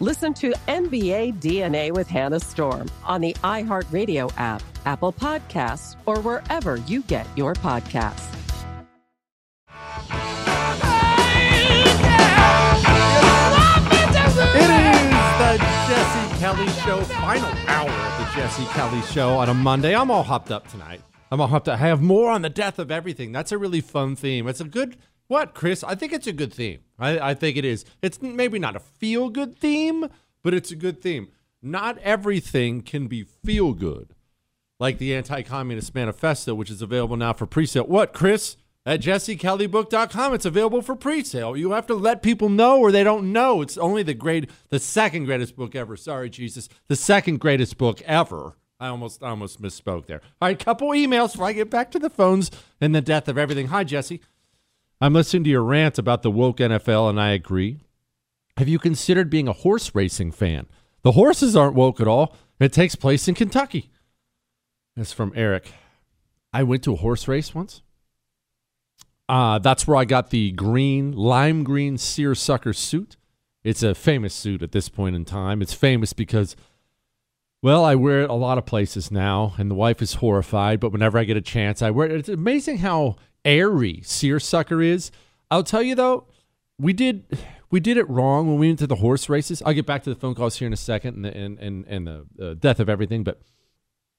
Listen to NBA DNA with Hannah Storm on the iHeartRadio app, Apple Podcasts, or wherever you get your podcasts. It is the Jesse Kelly Show, final hour of the Jesse Kelly Show on a Monday. I'm all hopped up tonight. I'm all hopped up. I have more on the death of everything. That's a really fun theme. It's a good, what, Chris? I think it's a good theme. I, I think it is. It's maybe not a feel good theme, but it's a good theme. Not everything can be feel good, like the Anti Communist Manifesto, which is available now for pre sale. What, Chris? At jessekellybook.com, it's available for pre-sale. You have to let people know or they don't know. It's only the great, the second greatest book ever. Sorry, Jesus, the second greatest book ever. I almost, almost misspoke there. All right, couple emails before I get back to the phones and the death of everything. Hi, Jesse. I'm listening to your rant about the woke NFL, and I agree. Have you considered being a horse racing fan? The horses aren't woke at all. It takes place in Kentucky. That's from Eric. I went to a horse race once. Uh, that's where I got the green, lime green seersucker suit. It's a famous suit at this point in time. It's famous because, well, I wear it a lot of places now, and the wife is horrified, but whenever I get a chance, I wear it. It's amazing how airy seersucker is. I'll tell you though, we did we did it wrong when we went to the horse races. I'll get back to the phone calls here in a second and the, and, and, and the uh, death of everything, but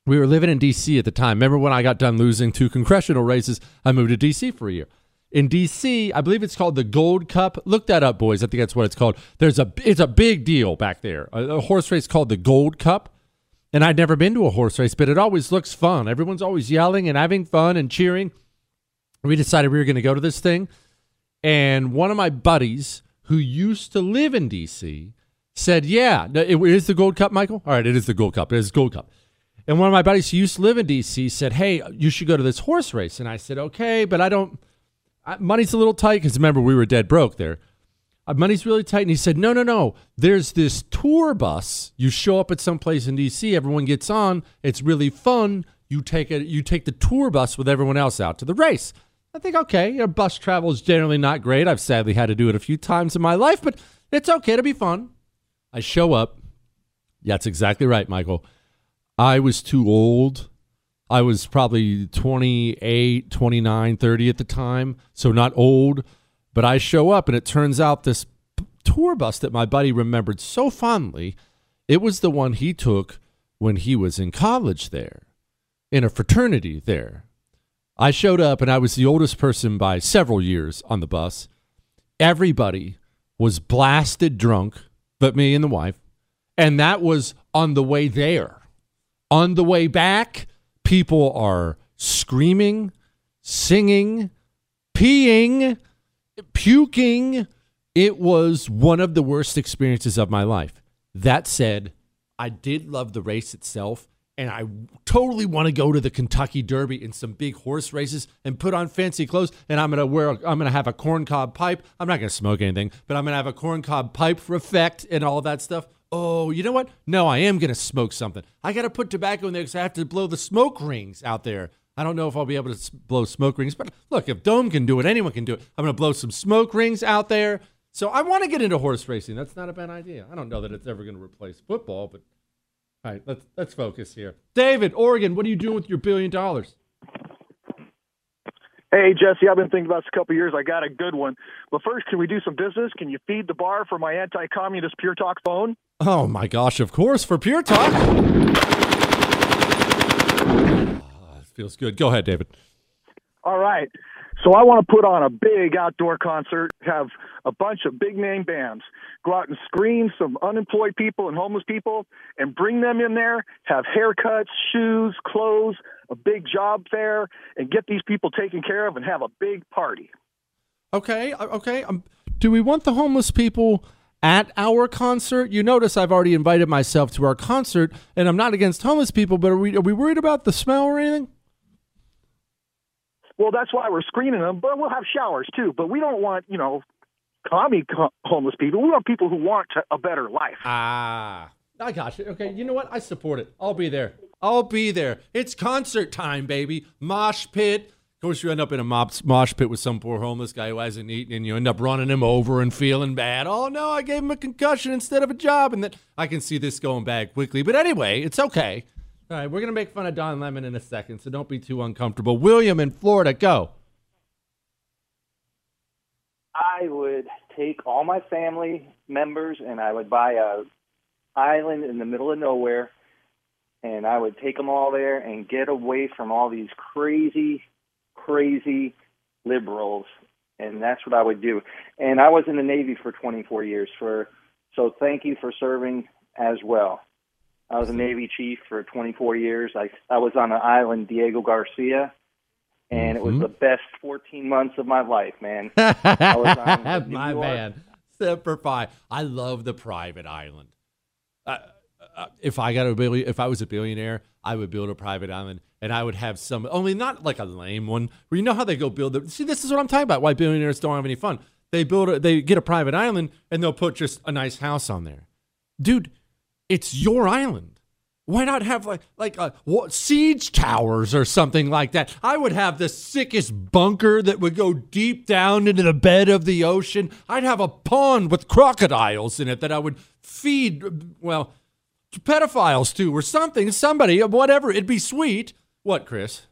we were living in D.C. at the time. Remember when I got done losing two congressional races? I moved to D.C. for a year. In D.C., I believe it's called the Gold Cup. Look that up, boys. I think that's what it's called. There's a it's a big deal back there. A, a horse race called the Gold Cup. And I'd never been to a horse race, but it always looks fun. Everyone's always yelling and having fun and cheering. We decided we were going to go to this thing. And one of my buddies who used to live in D.C. said, Yeah, it is the Gold Cup, Michael? All right, it is the Gold Cup. It is Gold Cup. And one of my buddies who used to live in D.C. said, Hey, you should go to this horse race. And I said, Okay, but I don't, I, money's a little tight because remember, we were dead broke there. Uh, money's really tight. And he said, No, no, no. There's this tour bus. You show up at some place in D.C., everyone gets on. It's really fun. You take it. You take the tour bus with everyone else out to the race. I think, okay, you know, bus travel is generally not great. I've sadly had to do it a few times in my life, but it's okay to be fun. I show up. Yeah, that's exactly right, Michael. I was too old. I was probably 28, 29, 30 at the time, so not old. But I show up, and it turns out this tour bus that my buddy remembered so fondly, it was the one he took when he was in college there, in a fraternity there. I showed up and I was the oldest person by several years on the bus. Everybody was blasted drunk, but me and the wife. And that was on the way there. On the way back, people are screaming, singing, peeing, puking. It was one of the worst experiences of my life. That said, I did love the race itself and I totally want to go to the Kentucky Derby in some big horse races and put on fancy clothes. And I'm gonna wear, I'm gonna have a corncob pipe. I'm not gonna smoke anything, but I'm gonna have a corncob pipe for effect and all that stuff. Oh, you know what? No, I am gonna smoke something. I gotta put tobacco in there because I have to blow the smoke rings out there. I don't know if I'll be able to blow smoke rings, but look, if Dome can do it, anyone can do it. I'm gonna blow some smoke rings out there. So I want to get into horse racing. That's not a bad idea. I don't know that it's ever going to replace football, but all right, let's let's focus here. David, Oregon, what are you doing with your billion dollars? Hey Jesse, I've been thinking about this a couple of years. I got a good one. But first, can we do some business? Can you feed the bar for my anti-communist Pure Talk phone? Oh my gosh, of course for Pure Talk. Oh, feels good. Go ahead, David. All right. So I want to put on a big outdoor concert, have a bunch of big name bands, go out and screen some unemployed people and homeless people and bring them in there, have haircuts, shoes, clothes, a big job fair, and get these people taken care of and have a big party. Okay, uh, okay. Um, do we want the homeless people at our concert? You notice I've already invited myself to our concert, and I'm not against homeless people, but are we, are we worried about the smell or anything? Well, that's why we're screening them, but we'll have showers too. But we don't want, you know, commie co- homeless people. We want people who want to, a better life. Ah, I got you. Okay, you know what? I support it. I'll be there. I'll be there. It's concert time, baby. Mosh pit. Of course, you end up in a mosh pit with some poor homeless guy who hasn't eaten, and you end up running him over and feeling bad. Oh no, I gave him a concussion instead of a job, and that I can see this going bad quickly. But anyway, it's okay. All right, we're going to make fun of Don Lemon in a second, so don't be too uncomfortable. William in Florida, go. I would take all my family members and I would buy a island in the middle of nowhere and I would take them all there and get away from all these crazy crazy liberals and that's what I would do. And I was in the Navy for 24 years for so thank you for serving as well. I was a Navy chief for 24 years. I I was on an island, Diego Garcia, and it was Mhm. the best 14 months of my life, man. I was on New My York. man, Semper Fi. I love the private island. Uh, uh, if I got a billion, if I was a billionaire, I would build a private island, and I would have some, only not like a lame one. Where you know how they go build the. See, this is what I'm talking about. Why billionaires don't have any fun. They build, a, they get a private island, and they'll put just a nice house on there, dude. It's your island. Why not have like like uh, what, siege towers or something like that? I would have the sickest bunker that would go deep down into the bed of the ocean. I'd have a pond with crocodiles in it that I would feed. Well, to pedophiles too, or something. Somebody, whatever. It'd be sweet. What, Chris?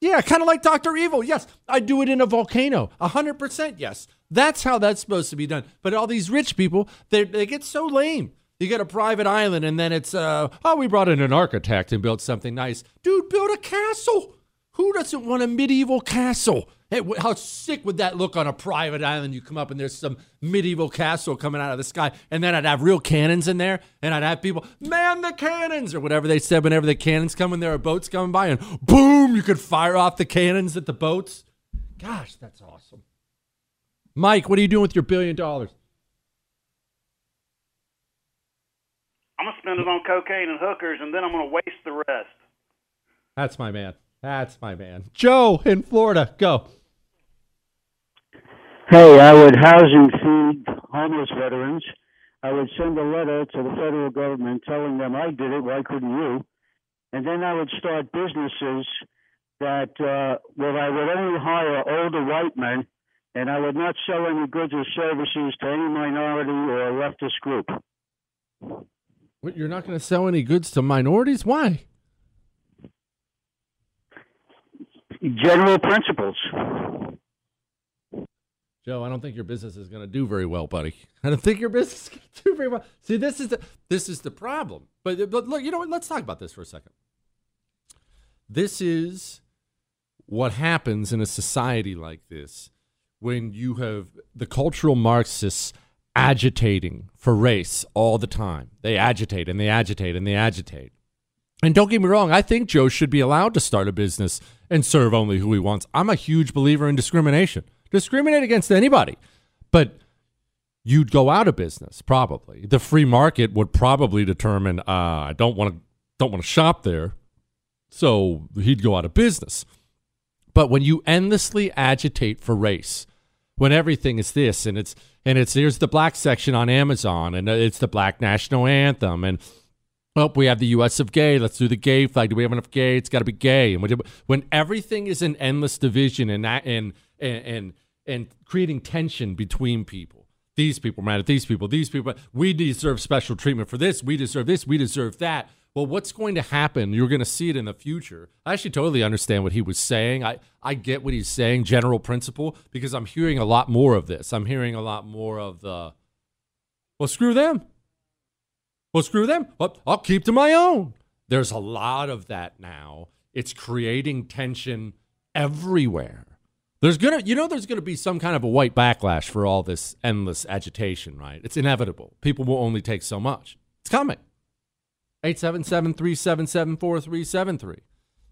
Yeah, kind of like Dr. Evil. Yes, I'd do it in a volcano. A 100% yes. That's how that's supposed to be done. But all these rich people, they, they get so lame. You get a private island and then it's, uh, oh, we brought in an architect and built something nice. Dude, build a castle. Who doesn't want a medieval castle? Hey, how sick would that look on a private island? You come up and there's some medieval castle coming out of the sky, and then I'd have real cannons in there, and I'd have people man the cannons or whatever they said whenever the cannons come and there are boats coming by, and boom, you could fire off the cannons at the boats. Gosh, that's awesome. Mike, what are you doing with your billion dollars? I'm gonna spend it on cocaine and hookers, and then I'm gonna waste the rest. That's my man. That's my man. Joe in Florida, go. Hey, I would house and feed homeless veterans. I would send a letter to the federal government telling them I did it. Why couldn't you? And then I would start businesses that, uh, well, I would only hire older white men, and I would not sell any goods or services to any minority or leftist group. What, you're not going to sell any goods to minorities? Why? General principles. Joe, I don't think your business is going to do very well, buddy. I don't think your business is going to do very well. See, this is the this is the problem. But but look, you know what? Let's talk about this for a second. This is what happens in a society like this when you have the cultural Marxists agitating for race all the time. They agitate and they agitate and they agitate. And don't get me wrong, I think Joe should be allowed to start a business and serve only who he wants. I'm a huge believer in discrimination. Discriminate against anybody. But you'd go out of business probably. The free market would probably determine uh, I don't want to don't want to shop there. So he'd go out of business. But when you endlessly agitate for race, when everything is this and it's and it's here's the black section on Amazon and it's the black national anthem and Oh, we have the U.S. of gay. Let's do the gay flag. Do we have enough gay? It's got to be gay. And when everything is an endless division and and and and creating tension between people, these people mad at these people, these people, we deserve special treatment for this. We deserve this. We deserve that. Well, what's going to happen? You're going to see it in the future. I actually totally understand what he was saying. I, I get what he's saying, general principle, because I'm hearing a lot more of this. I'm hearing a lot more of the, well, screw them. Well, screw them. I'll, I'll keep to my own. There's a lot of that now. It's creating tension everywhere. There's gonna, you know, there's gonna be some kind of a white backlash for all this endless agitation, right? It's inevitable. People will only take so much. It's coming. 877 377 4373.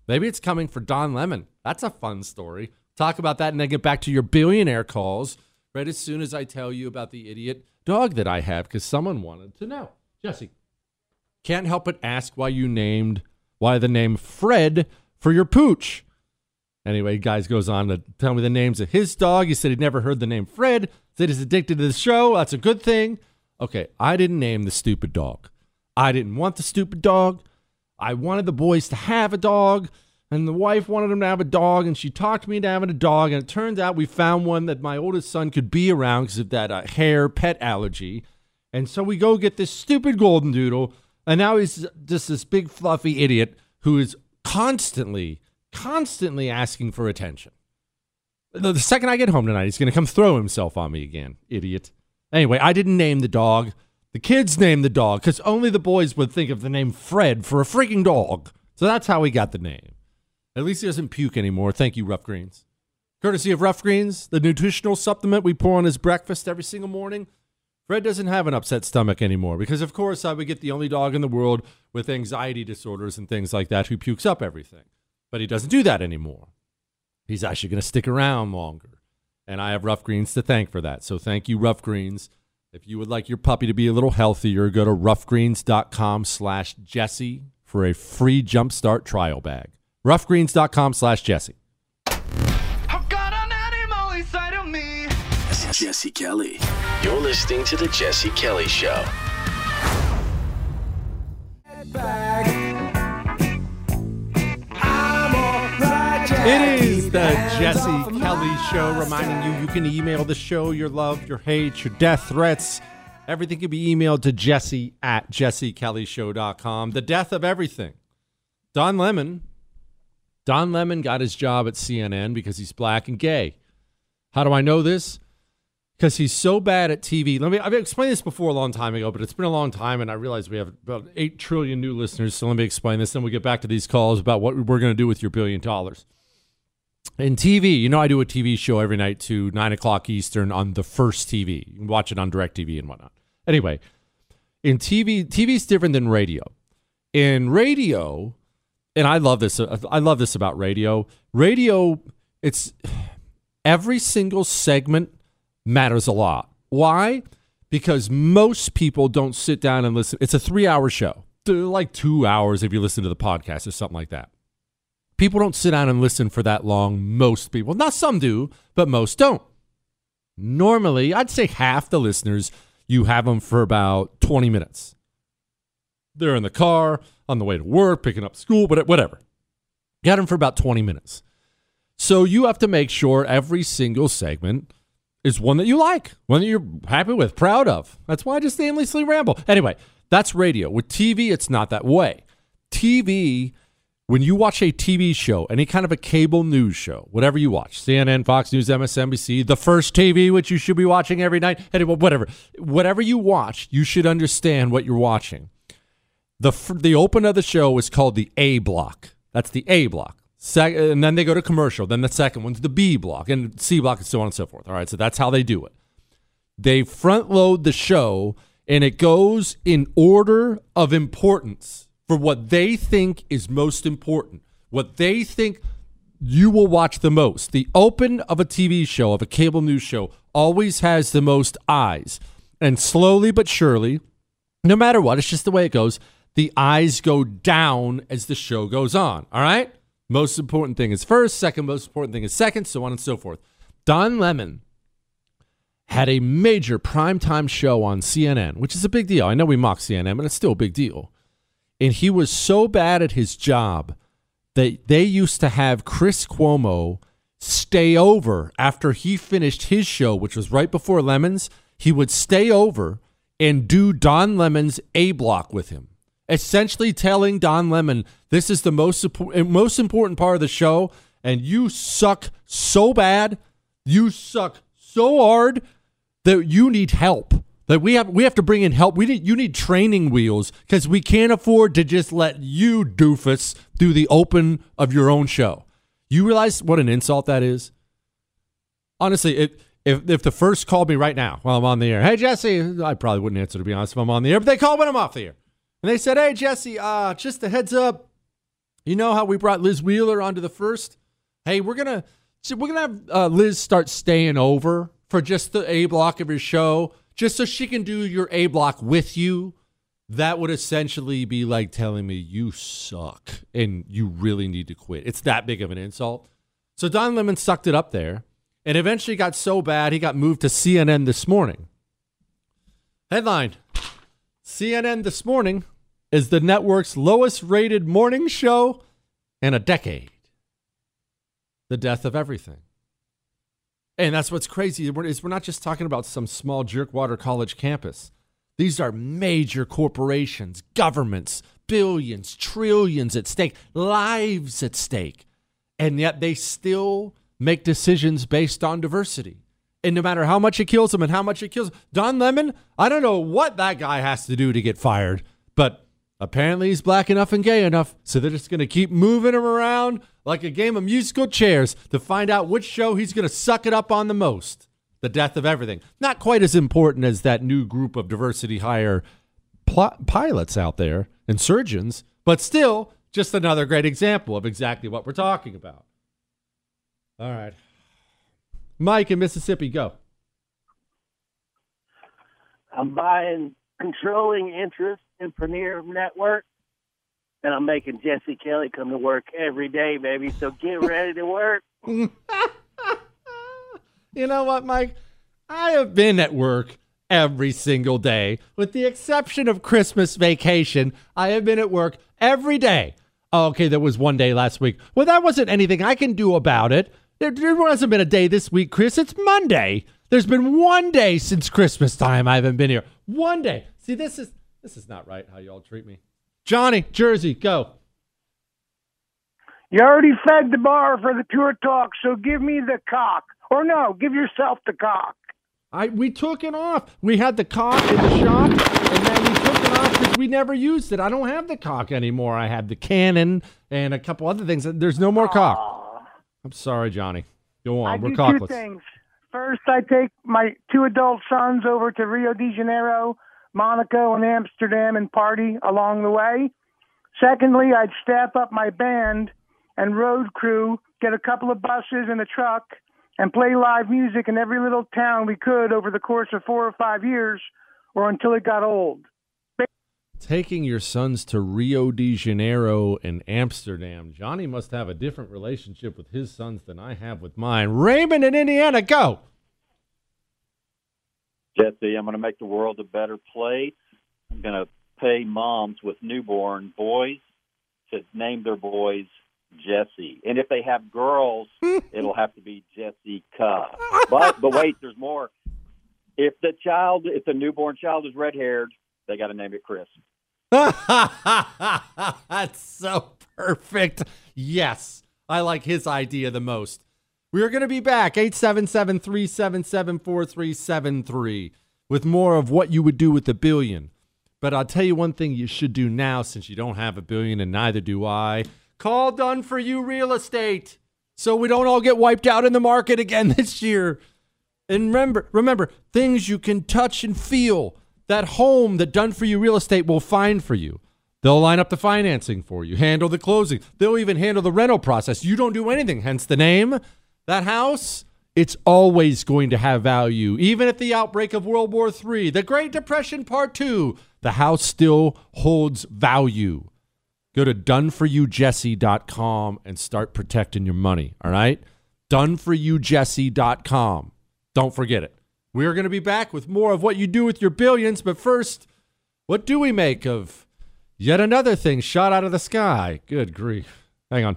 Maybe it's coming for Don Lemon. That's a fun story. Talk about that and then get back to your billionaire calls right as soon as I tell you about the idiot dog that I have because someone wanted to know. Jesse, can't help but ask why you named, why the name Fred for your pooch. Anyway, guys goes on to tell me the names of his dog. He said he'd never heard the name Fred. Said he's addicted to the show. That's a good thing. Okay, I didn't name the stupid dog. I didn't want the stupid dog. I wanted the boys to have a dog, and the wife wanted them to have a dog, and she talked me into having a dog. And it turns out we found one that my oldest son could be around because of that uh, hair pet allergy. And so we go get this stupid golden doodle, and now he's just this big fluffy idiot who is constantly, constantly asking for attention. The second I get home tonight, he's going to come throw himself on me again, idiot. Anyway, I didn't name the dog. The kids named the dog because only the boys would think of the name Fred for a freaking dog. So that's how he got the name. At least he doesn't puke anymore. Thank you, Ruff Greens. Courtesy of Ruff Greens, the nutritional supplement we pour on his breakfast every single morning. Fred doesn't have an upset stomach anymore because, of course, I would get the only dog in the world with anxiety disorders and things like that who pukes up everything. But he doesn't do that anymore. He's actually going to stick around longer. And I have Ruff Greens to thank for that. So thank you, Ruff Greens. If you would like your puppy to be a little healthier, go to ruffgreens.com slash Jesse for a free jumpstart trial bag. Ruffgreens.com slash Jesse. Jesse Kelly. You're listening to The Jesse Kelly Show. It is the Jesse Kelly Show, reminding you you can email the show your love, your hate, your death threats. Everything can be emailed to jesse at jessekellyshow.com. The death of everything. Don Lemon. Don Lemon got his job at CNN because he's black and gay. How do I know this? Because he's so bad at TV. Let me I've explained this before a long time ago, but it's been a long time and I realize we have about eight trillion new listeners. So let me explain this. Then we get back to these calls about what we're going to do with your billion dollars in TV, you know, I do a TV show every night to nine o'clock Eastern on the first TV. You can watch it on direct TV and whatnot. Anyway, in TV, TV is different than radio. In radio, and I love this. I love this about radio. Radio, it's every single segment matters a lot. Why? Because most people don't sit down and listen. It's a three-hour show, like two hours if you listen to the podcast or something like that. People don't sit down and listen for that long. Most people, not some do, but most don't. Normally, I'd say half the listeners, you have them for about 20 minutes. They're in the car, on the way to work, picking up school, but whatever. Got them for about 20 minutes. So you have to make sure every single segment is one that you like, one that you're happy with, proud of. That's why I just aimlessly ramble. Anyway, that's radio. With TV, it's not that way. TV when you watch a TV show, any kind of a cable news show, whatever you watch, CNN, Fox News, MSNBC, the first TV, which you should be watching every night, whatever, whatever you watch, you should understand what you're watching. The, the open of the show is called the A block. That's the A block. Sec- uh, and then they go to commercial. Then the second one's the B block and C block and so on and so forth. All right, so that's how they do it. They front load the show and it goes in order of importance for what they think is most important, what they think you will watch the most. The open of a TV show, of a cable news show, always has the most eyes. And slowly but surely, no matter what, it's just the way it goes, the eyes go down as the show goes on. All right? Most important thing is first, second most important thing is second, so on and so forth. Don Lemon had a major primetime show on CNN, which is a big deal. I know we mock CNN, but it's still a big deal. And he was so bad at his job that they used to have Chris Cuomo stay over after he finished his show, which was right before Lemons. He would stay over and do Don Lemon's A block with him, essentially telling Don Lemon, This is the most, most important part of the show, and you suck so bad, you suck so hard that you need help. That we have we have to bring in help. We need you need training wheels because we can't afford to just let you doofus do the open of your own show. You realize what an insult that is? Honestly, it, if if the first called me right now while I'm on the air, hey Jesse, I probably wouldn't answer to be honest if I'm on the air, but they called when I'm off the air. And they said, Hey Jesse, uh, just a heads up. You know how we brought Liz Wheeler onto the first? Hey, we're gonna we're gonna have uh, Liz start staying over for just the A block of your show just so she can do your A block with you, that would essentially be like telling me you suck and you really need to quit. It's that big of an insult. So Don Lemon sucked it up there and eventually got so bad he got moved to CNN this morning. Headline CNN this morning is the network's lowest rated morning show in a decade. The death of everything. And that's what's crazy is we're not just talking about some small jerkwater college campus. These are major corporations, governments, billions, trillions at stake, lives at stake. And yet they still make decisions based on diversity. And no matter how much it kills them and how much it kills Don Lemon, I don't know what that guy has to do to get fired, but apparently he's black enough and gay enough, so they're just going to keep moving him around like a game of musical chairs to find out which show he's going to suck it up on the most. The death of everything. Not quite as important as that new group of diversity hire pl- pilots out there and surgeons, but still just another great example of exactly what we're talking about. All right. Mike in Mississippi, go. I'm buying controlling interest in Premiere Network and I'm making Jesse Kelly come to work every day, baby. So get ready to work. you know what, Mike? I have been at work every single day, with the exception of Christmas vacation. I have been at work every day. Oh, okay, there was one day last week. Well, that wasn't anything I can do about it. There, there hasn't been a day this week, Chris. It's Monday. There's been one day since Christmas time I haven't been here. One day. See, this is this is not right how y'all treat me. Johnny, Jersey, go. You already fed the bar for the Pure Talk, so give me the cock. Or no, give yourself the cock. I we took it off. We had the cock in the shop, and then we took it off because we never used it. I don't have the cock anymore. I have the cannon and a couple other things. There's no more Aww. cock. I'm sorry, Johnny. Go on. I We're do cockless. two things. First, I take my two adult sons over to Rio de Janeiro Monaco and Amsterdam and party along the way. Secondly, I'd staff up my band and road crew, get a couple of buses and a truck, and play live music in every little town we could over the course of four or five years or until it got old. Taking your sons to Rio de Janeiro and Amsterdam. Johnny must have a different relationship with his sons than I have with mine. Raymond in Indiana, go. Jesse, I'm going to make the world a better place. I'm going to pay moms with newborn boys to name their boys Jesse. And if they have girls, it'll have to be Jessica. But but wait, there's more. If the child, if the newborn child is red haired, they got to name it Chris. That's so perfect. Yes, I like his idea the most. We are going to be back 877 377 4373 with more of what you would do with a billion. But I'll tell you one thing you should do now since you don't have a billion and neither do I. Call done for you real estate so we don't all get wiped out in the market again this year. And remember, remember, things you can touch and feel. That home that done for you real estate will find for you. They'll line up the financing for you, handle the closing. They'll even handle the rental process. You don't do anything, hence the name. That house, it's always going to have value. Even at the outbreak of World War III, the Great Depression Part 2, the house still holds value. Go to doneforyoujesse.com and start protecting your money, all right? doneforyoujesse.com. Don't forget it. We're going to be back with more of what you do with your billions, but first, what do we make of yet another thing shot out of the sky? Good grief. Hang on.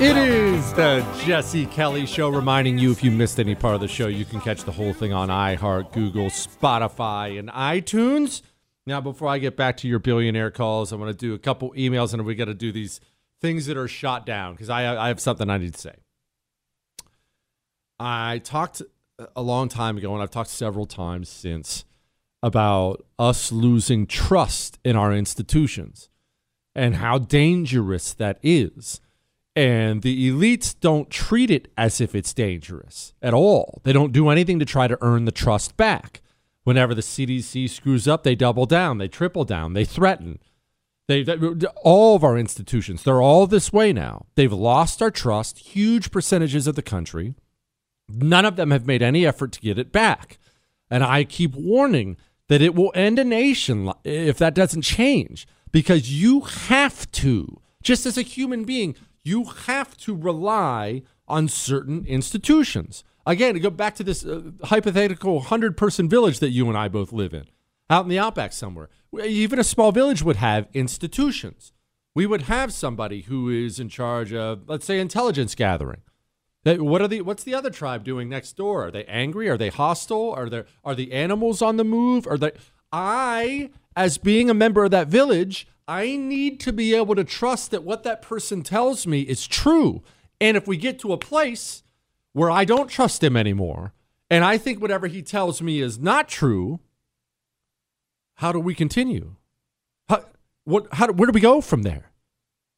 It is the Jesse Kelly Show, reminding you if you missed any part of the show, you can catch the whole thing on iHeart, Google, Spotify, and iTunes. Now, before I get back to your billionaire calls, I want to do a couple emails, and we got to do these things that are shot down because I, I have something I need to say. I talked a long time ago, and I've talked several times since about us losing trust in our institutions and how dangerous that is. And the elites don't treat it as if it's dangerous at all. They don't do anything to try to earn the trust back. Whenever the CDC screws up, they double down, they triple down, they threaten. They, all of our institutions, they're all this way now. They've lost our trust, huge percentages of the country. None of them have made any effort to get it back. And I keep warning that it will end a nation if that doesn't change because you have to, just as a human being, you have to rely on certain institutions. Again, to go back to this uh, hypothetical 100 person village that you and I both live in, out in the outback somewhere. Even a small village would have institutions. We would have somebody who is in charge of, let's say, intelligence gathering. What are the what's the other tribe doing next door? Are they angry? Are they hostile? Are there are the animals on the move? Are they I as being a member of that village, I need to be able to trust that what that person tells me is true. And if we get to a place where I don't trust him anymore, and I think whatever he tells me is not true, how do we continue? How, what, how, where do we go from there?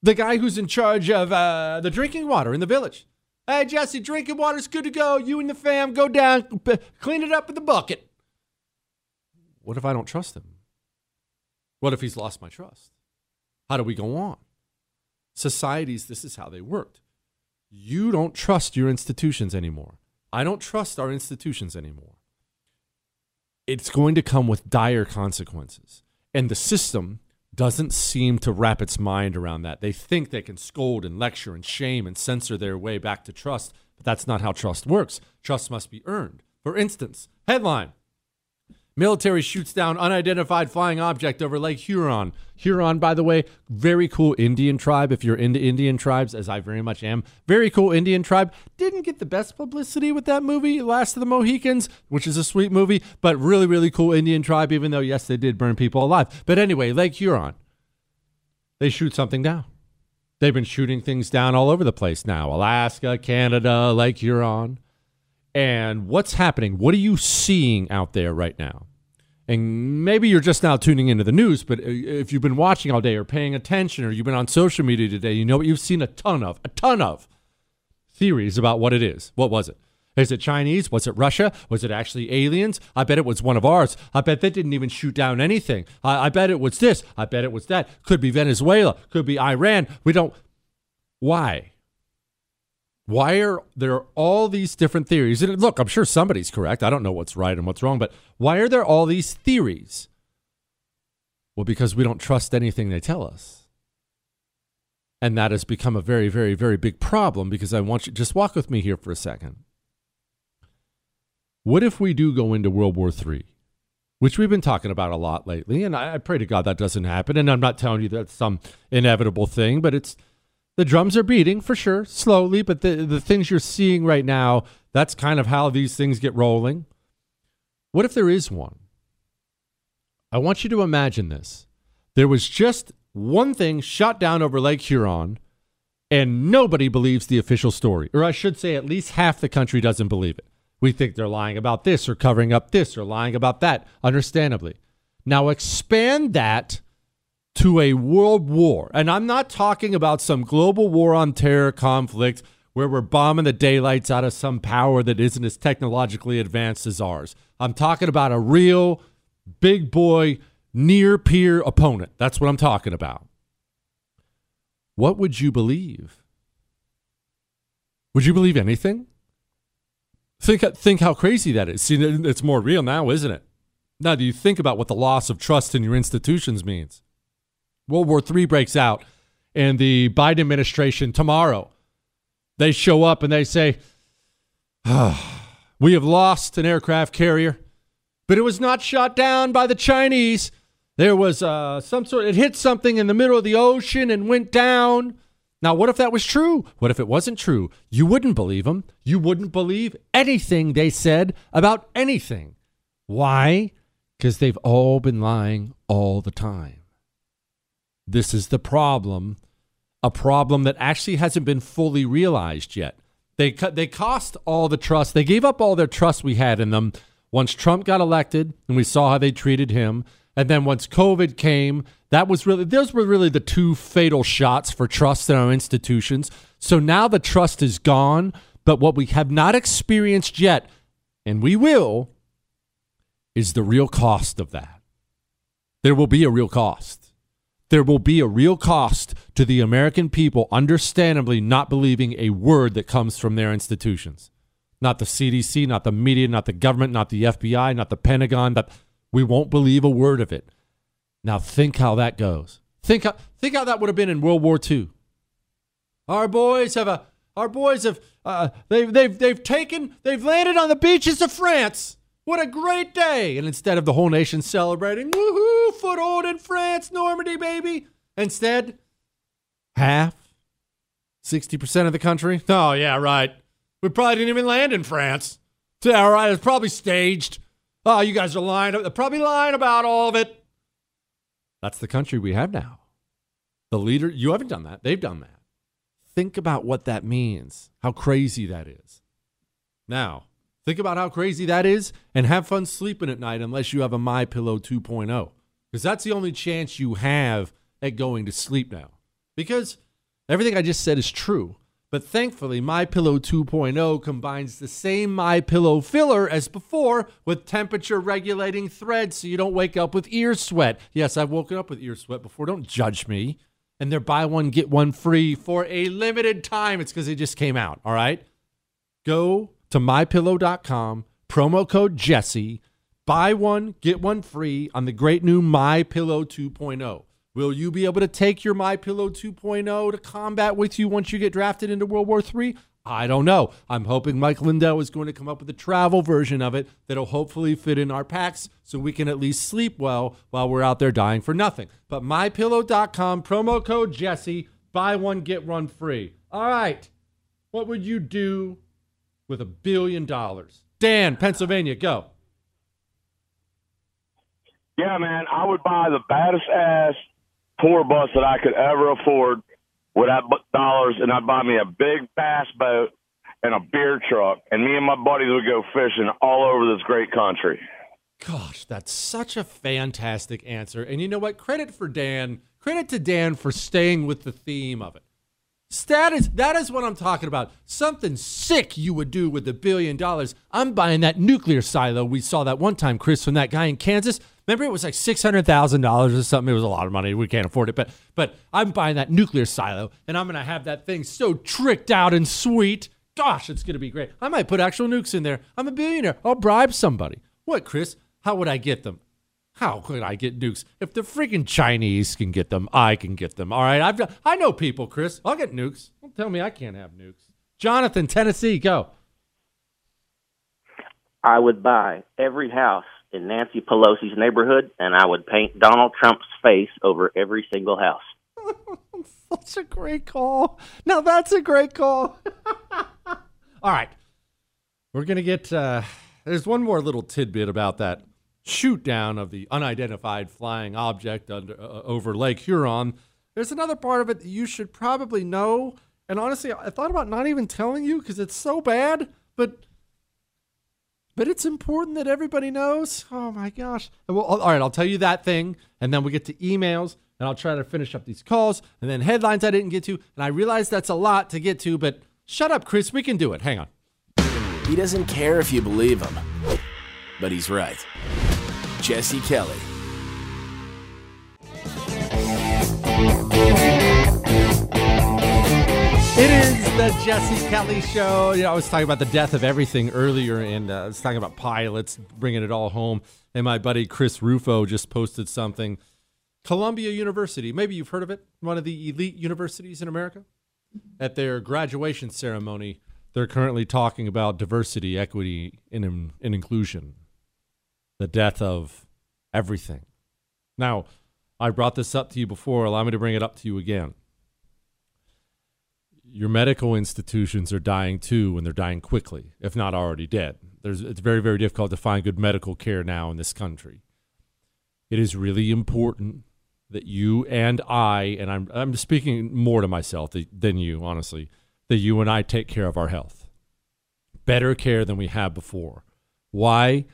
The guy who's in charge of uh, the drinking water in the village. Hey, Jesse, drinking water's good to go. You and the fam go down, clean it up with the bucket. What if I don't trust him? What if he's lost my trust? How do we go on? Societies, this is how they worked. You don't trust your institutions anymore. I don't trust our institutions anymore. It's going to come with dire consequences. And the system doesn't seem to wrap its mind around that. They think they can scold and lecture and shame and censor their way back to trust, but that's not how trust works. Trust must be earned. For instance, headline Military shoots down unidentified flying object over Lake Huron. Huron, by the way, very cool Indian tribe. If you're into Indian tribes, as I very much am, very cool Indian tribe. Didn't get the best publicity with that movie, Last of the Mohicans, which is a sweet movie, but really, really cool Indian tribe, even though, yes, they did burn people alive. But anyway, Lake Huron, they shoot something down. They've been shooting things down all over the place now Alaska, Canada, Lake Huron. And what's happening? What are you seeing out there right now? And maybe you're just now tuning into the news, but uh, if you've been watching all day or paying attention or you've been on social media today, you know what you've seen a ton of, a ton of theories about what it is. What was it? Is it Chinese? Was it Russia? Was it actually aliens? I bet it was one of ours. I bet they didn't even shoot down anything. I, I bet it was this. I bet it was that. Could be Venezuela. Could be Iran. We don't. Why? Why are there all these different theories? And look, I'm sure somebody's correct. I don't know what's right and what's wrong, but why are there all these theories? Well, because we don't trust anything they tell us. And that has become a very, very, very big problem because I want you just walk with me here for a second. What if we do go into World War III, which we've been talking about a lot lately? And I, I pray to God that doesn't happen. And I'm not telling you that's some inevitable thing, but it's the drums are beating for sure, slowly, but the, the things you're seeing right now, that's kind of how these things get rolling. What if there is one? I want you to imagine this. There was just one thing shot down over Lake Huron, and nobody believes the official story. Or I should say, at least half the country doesn't believe it. We think they're lying about this or covering up this or lying about that, understandably. Now expand that to a world war. And I'm not talking about some global war on terror conflict where we're bombing the daylights out of some power that isn't as technologically advanced as ours. I'm talking about a real big boy, near peer opponent. That's what I'm talking about. What would you believe? Would you believe anything? Think, think how crazy that is. See, it's more real now, isn't it? Now, do you think about what the loss of trust in your institutions means? World War III breaks out, and the Biden administration tomorrow, they show up and they say, oh, We have lost an aircraft carrier, but it was not shot down by the Chinese. There was uh, some sort, it hit something in the middle of the ocean and went down. Now, what if that was true? What if it wasn't true? You wouldn't believe them. You wouldn't believe anything they said about anything. Why? Because they've all been lying all the time. This is the problem, a problem that actually hasn't been fully realized yet. They. They cost all the trust. They gave up all their trust we had in them once Trump got elected, and we saw how they treated him. And then once COVID came, that was really those were really the two fatal shots for trust in our institutions. So now the trust is gone, but what we have not experienced yet, and we will, is the real cost of that. There will be a real cost. There will be a real cost to the American people, understandably not believing a word that comes from their institutions. Not the CDC, not the media, not the government, not the FBI, not the Pentagon. That we won't believe a word of it. Now think how that goes. Think how, think how that would have been in World War II. Our boys have a our boys have uh, they've they've they've taken they've landed on the beaches of France. What a great day! And instead of the whole nation celebrating, woohoo, foothold in France, Normandy, baby. Instead, half, sixty percent of the country. Oh yeah, right. We probably didn't even land in France. Yeah, all right. It's probably staged. Oh, you guys are lying. They're probably lying about all of it. That's the country we have now. The leader, you haven't done that. They've done that. Think about what that means, how crazy that is. Now, think about how crazy that is and have fun sleeping at night unless you have a My Pillow 2.0 because that's the only chance you have at going to sleep now. Because everything I just said is true. But thankfully, My Pillow 2.0 combines the same My Pillow filler as before with temperature regulating threads so you don't wake up with ear sweat. Yes, I've woken up with ear sweat before. Don't judge me. And they're buy one get one free for a limited time. It's because they just came out, all right? Go to mypillow.com, promo code Jesse, buy one get one free on the great new My Pillow 2.0. Will you be able to take your My Pillow 2.0 to combat with you once you get drafted into World War III? I don't know. I'm hoping Mike Lindell is going to come up with a travel version of it that'll hopefully fit in our packs so we can at least sleep well while we're out there dying for nothing. But mypillow.com, promo code Jesse, buy one, get one free. All right. What would you do with a billion dollars? Dan, Pennsylvania, go. Yeah, man, I would buy the baddest ass tour bus that I could ever afford with that dollars, and I'd buy me a big bass boat and a beer truck, and me and my buddies would go fishing all over this great country. Gosh, that's such a fantastic answer. And you know what? Credit for Dan. Credit to Dan for staying with the theme of it. That is, that is what I'm talking about. Something sick you would do with a billion dollars. I'm buying that nuclear silo. We saw that one time, Chris, from that guy in Kansas. Remember, it was like six hundred thousand dollars or something. It was a lot of money. We can't afford it, but but I'm buying that nuclear silo, and I'm gonna have that thing so tricked out and sweet. Gosh, it's gonna be great. I might put actual nukes in there. I'm a billionaire. I'll bribe somebody. What, Chris? How would I get them? How could I get nukes? If the freaking Chinese can get them, I can get them. All right, I've I know people, Chris. I'll get nukes. Don't tell me I can't have nukes. Jonathan, Tennessee, go. I would buy every house in Nancy Pelosi's neighborhood, and I would paint Donald Trump's face over every single house. That's a great call. Now that's a great call. All right, we're gonna get. Uh, there's one more little tidbit about that shoot down of the unidentified flying object under, uh, over Lake Huron. There's another part of it that you should probably know. And honestly, I thought about not even telling you because it's so bad, but but it's important that everybody knows. Oh my gosh. Well, all right, I'll tell you that thing, and then we get to emails, and I'll try to finish up these calls, and then headlines I didn't get to, and I realize that's a lot to get to, but shut up, Chris. We can do it. Hang on. He doesn't care if you believe him, but he's right. Jesse Kelly. It is the Jesse Kelly Show. You know, I was talking about the death of everything earlier, and uh, I was talking about pilots bringing it all home. And my buddy Chris Rufo just posted something. Columbia University, maybe you've heard of it, one of the elite universities in America. At their graduation ceremony, they're currently talking about diversity, equity, and, and inclusion. The death of everything. Now, I brought this up to you before. Allow me to bring it up to you again your medical institutions are dying too, and they're dying quickly, if not already dead. There's, it's very, very difficult to find good medical care now in this country. It is really important that you and I, and I'm, I'm speaking more to myself than you, honestly, that you and I take care of our health. better care than we have before. Why?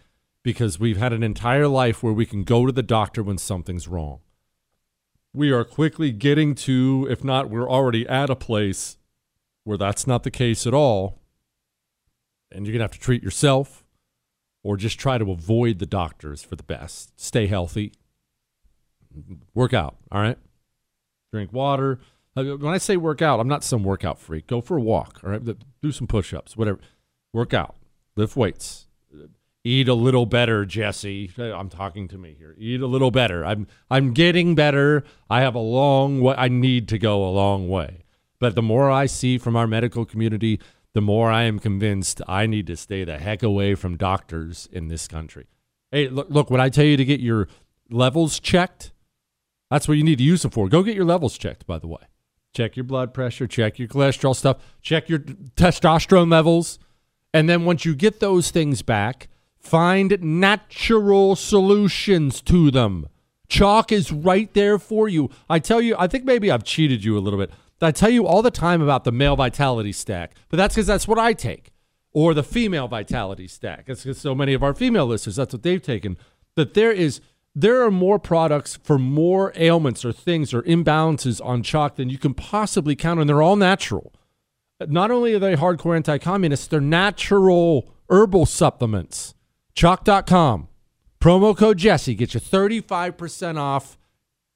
Because we've had an entire life where we can go to the doctor when something's wrong. We are quickly getting to, if not, we're already at a place where that's not the case at all. And you're going to have to treat yourself or just try to avoid the doctors for the best. Stay healthy, work out, all right? Drink water. Uh, When I say work out, I'm not some workout freak. Go for a walk, all right? Do some push ups, whatever. Work out, lift weights, eat a little better, Jesse. I'm talking to me here. Eat a little better. I'm I'm getting better. I have a long way. I need to go a long way. But the more I see from our medical community, the more I am convinced I need to stay the heck away from doctors in this country. Hey, look, look, when I tell you to get your levels checked, that's what you need to use them for. Go get your levels checked, by the way. Check your blood pressure, check your cholesterol stuff, check your testosterone levels. And then once you get those things back, find natural solutions to them. Choq is right there for you. I tell you, I think maybe I've cheated you a little bit. I tell you all the time about the male vitality stack, but that's because that's what I take, or the female vitality stack. That's because so many of our female listeners, that's what they've taken. That there is there are more products for more ailments or things or imbalances on Choq than you can possibly count, and they're all natural. Not only are they hardcore anti-communists, they're natural herbal supplements. Choq.com. Promo code Jesse gets you 35% off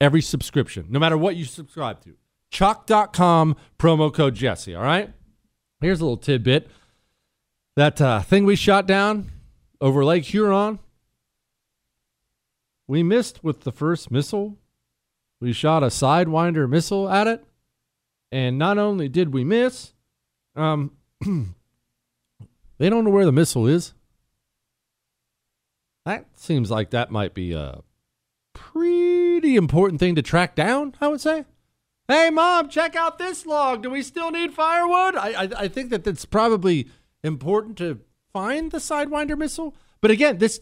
every subscription, no matter what you subscribe to. Choq.com, promo code Jesse, all right? Here's a little tidbit. That uh, thing we shot down over Lake Huron, we missed with the first missile. We shot a Sidewinder missile at it. And not only did we miss, um, they don't know where the missile is. That seems like that might be a pretty important thing to track down, I would say. Hey, mom, check out this log. Do we still need firewood? I, I, I think that it's probably important to find the Sidewinder missile. But again, this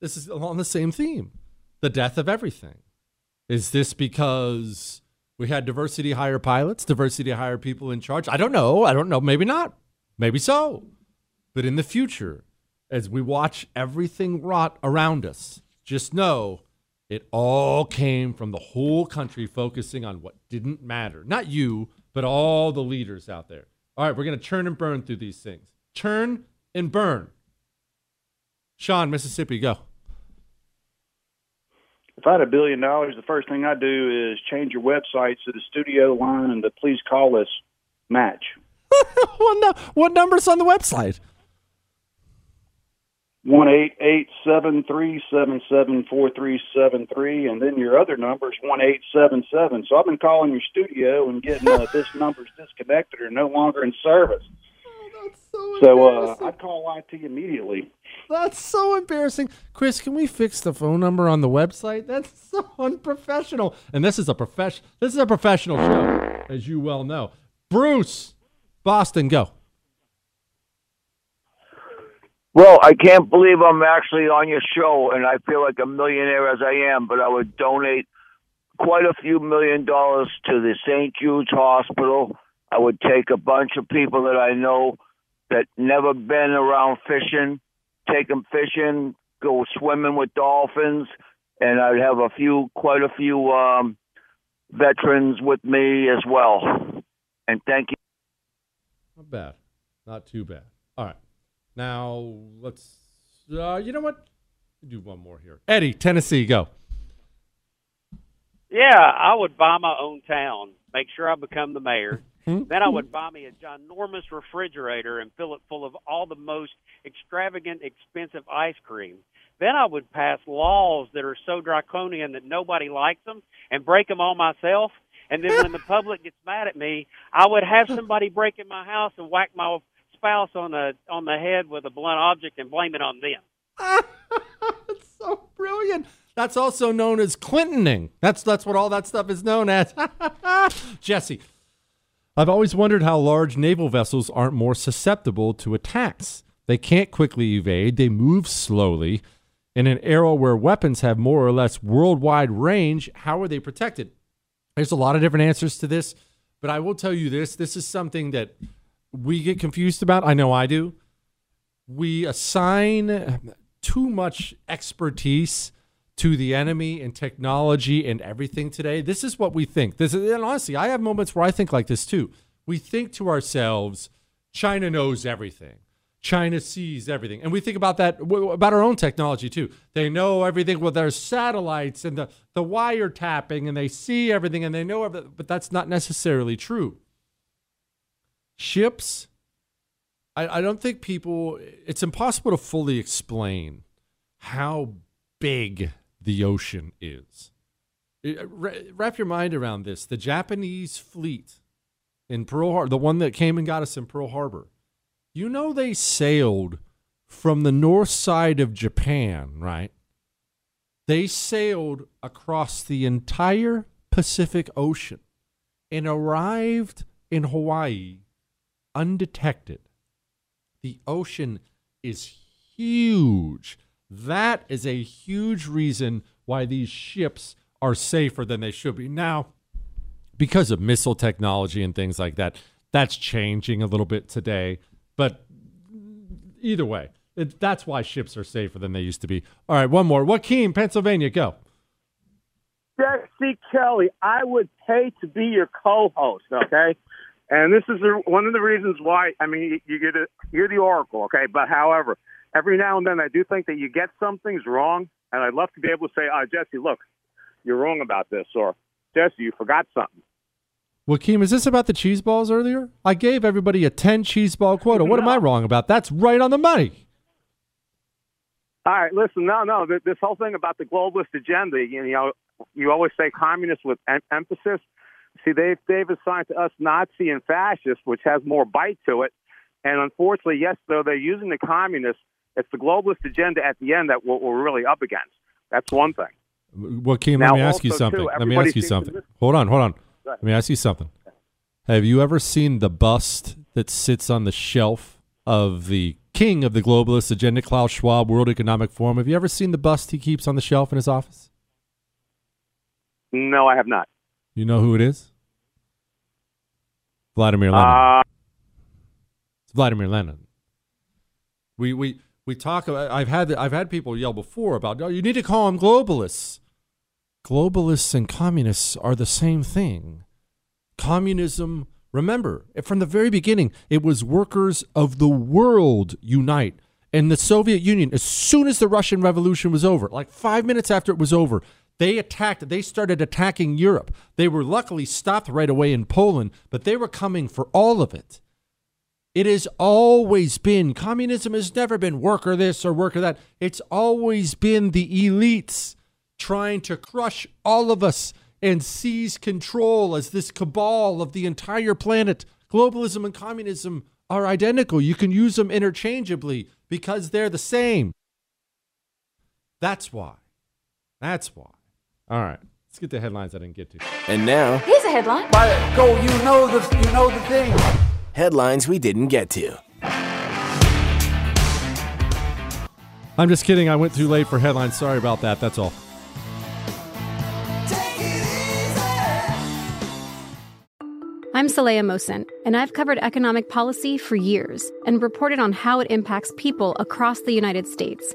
this is along the same theme the death of everything. Is this because we had diversity hire pilots, diversity hire people in charge? I don't know. I don't know. Maybe not. Maybe so. But in the future, as we watch everything rot around us, just know it all came from the whole country focusing on what didn't matter. Not you, but all the leaders out there. All right, we're going to churn and burn through these things. Churn and burn. Sean, Mississippi, go. If I had a billion dollars, the first thing I'd do is change your website to the studio line and the please call us match. what, no, what number's on the website? One eight eight seven three seven seven four three seven three, and then your other number is one eight seven seven. So I've been calling your studio and getting uh, this number's disconnected or no longer in service. so So uh, I'd call IT immediately. That's so embarrassing. Chris, can we fix the phone number on the website? That's so unprofessional. And this is a profession this is a professional show, as you well know. Bruce, Boston, go. Well, I can't believe I'm actually on your show, and I feel like a millionaire as I am, but I would donate quite a few million dollars to the St. Jude's Hospital. I would take a bunch of people that I know that never been around fishing, take them fishing, go swimming with dolphins, and I'd have a few, quite a few um, veterans with me as well. And thank you. Not bad. Not too bad. All right. Now let's uh, you know what? Do one more here. Eddie, Tennessee, go. Yeah, I would buy my own town. Make sure I become the mayor. then I would buy me a ginormous refrigerator and fill it full of all the most extravagant, expensive ice cream. Then I would pass laws that are so draconian that nobody likes them and break them all myself. And then when the public gets mad at me, I would have somebody break in my house and whack my spouse on the on the head with a blunt object and blame it on them. It's so brilliant. That's also known as Clintoning. That's that's what all that stuff is known as. Jesse, I've always wondered how large naval vessels aren't more susceptible to attacks. They can't quickly evade, they move slowly. In an era where weapons have more or less worldwide range, how are they protected? There's a lot of different answers to this, but I will tell you this this is something that we get confused about. I know I do. we assign too much expertise to the enemy and technology and everything today. This is what we think. This is, and honestly, I have moments where I think like this too. We think to ourselves, China knows everything. China sees everything. And we think about that about our own technology too. They know everything with their satellites and the, the wiretapping and they see everything and they know everything, but that's not necessarily true. Ships, I, I don't think people, it's impossible to fully explain how big the ocean is. Uh, wrap your mind around this. The Japanese fleet in Pearl Harbor, the one that came and got us in Pearl Harbor, you know they sailed from the north side of Japan, right? They sailed across the entire Pacific Ocean and arrived in Hawaii undetected. The ocean is huge. That is a huge reason why these ships are safer than they should be. Now, because of missile technology and things like that, that's changing a little bit today. But either way, it, that's why ships are safer than they used to be. All right, one more. Joaquin, Pennsylvania, go. Jesse Kelly, I would pay to be your co-host. Okay, and this is one of the reasons why. I mean, you get a, you're the oracle. Okay, but however, every now and then I do think that you get some things wrong, and I'd love to be able to say, "Oh, Jesse, look, you're wrong about this," or "Jesse, you forgot something." Joaquin, is this about the cheese balls earlier? I gave everybody a 10 cheese ball quota. What no. am I wrong about? That's right on the money. All right, listen, no, no, this whole thing about the globalist agenda, you know, you always say communist with em- emphasis. See, they've, they've assigned to us Nazi and fascist, which has more bite to it. And unfortunately, yes, though they're using the communists, it's the globalist agenda at the end that we're, we're really up against. That's one thing. Joaquin, let me ask you something. Too, let me ask you something. Hold on, hold on. Let me ask you something. Have you ever seen the bust that sits on the shelf of the king of the globalist agenda, Klaus Schwab, World Economic Forum? Have you ever seen the bust he keeps on the shelf in his office? No, I have not. You know who it is? Vladimir Lenin. Uh, it's Vladimir Lenin. We we we talk about. I've had I've had people yell before about. Oh, you need to call them globalists globalists and communists are the same thing. Communism, remember, from the very beginning, it was workers of the world unite. And the Soviet Union, as soon as the Russian Revolution was over, like five minutes after it was over, they attacked, they started attacking Europe. They were luckily stopped right away in Poland, but they were coming for all of it. It has always been, communism has never been worker this or worker that. It's always been the elites trying to crush all of us and seize control as this cabal of the entire planet. Globalism and communism are identical. You can use them interchangeably because they're the same. That's why. That's why. All right. Let's get the headlines I didn't get to. And now, here's a headline. By go, you know the you know the thing. Headlines we didn't get to. I'm just kidding. I went too late for headlines. Sorry about that. That's all. I'm Saleha Mohsin, and I've covered economic policy for years and reported on how it impacts people across the United States.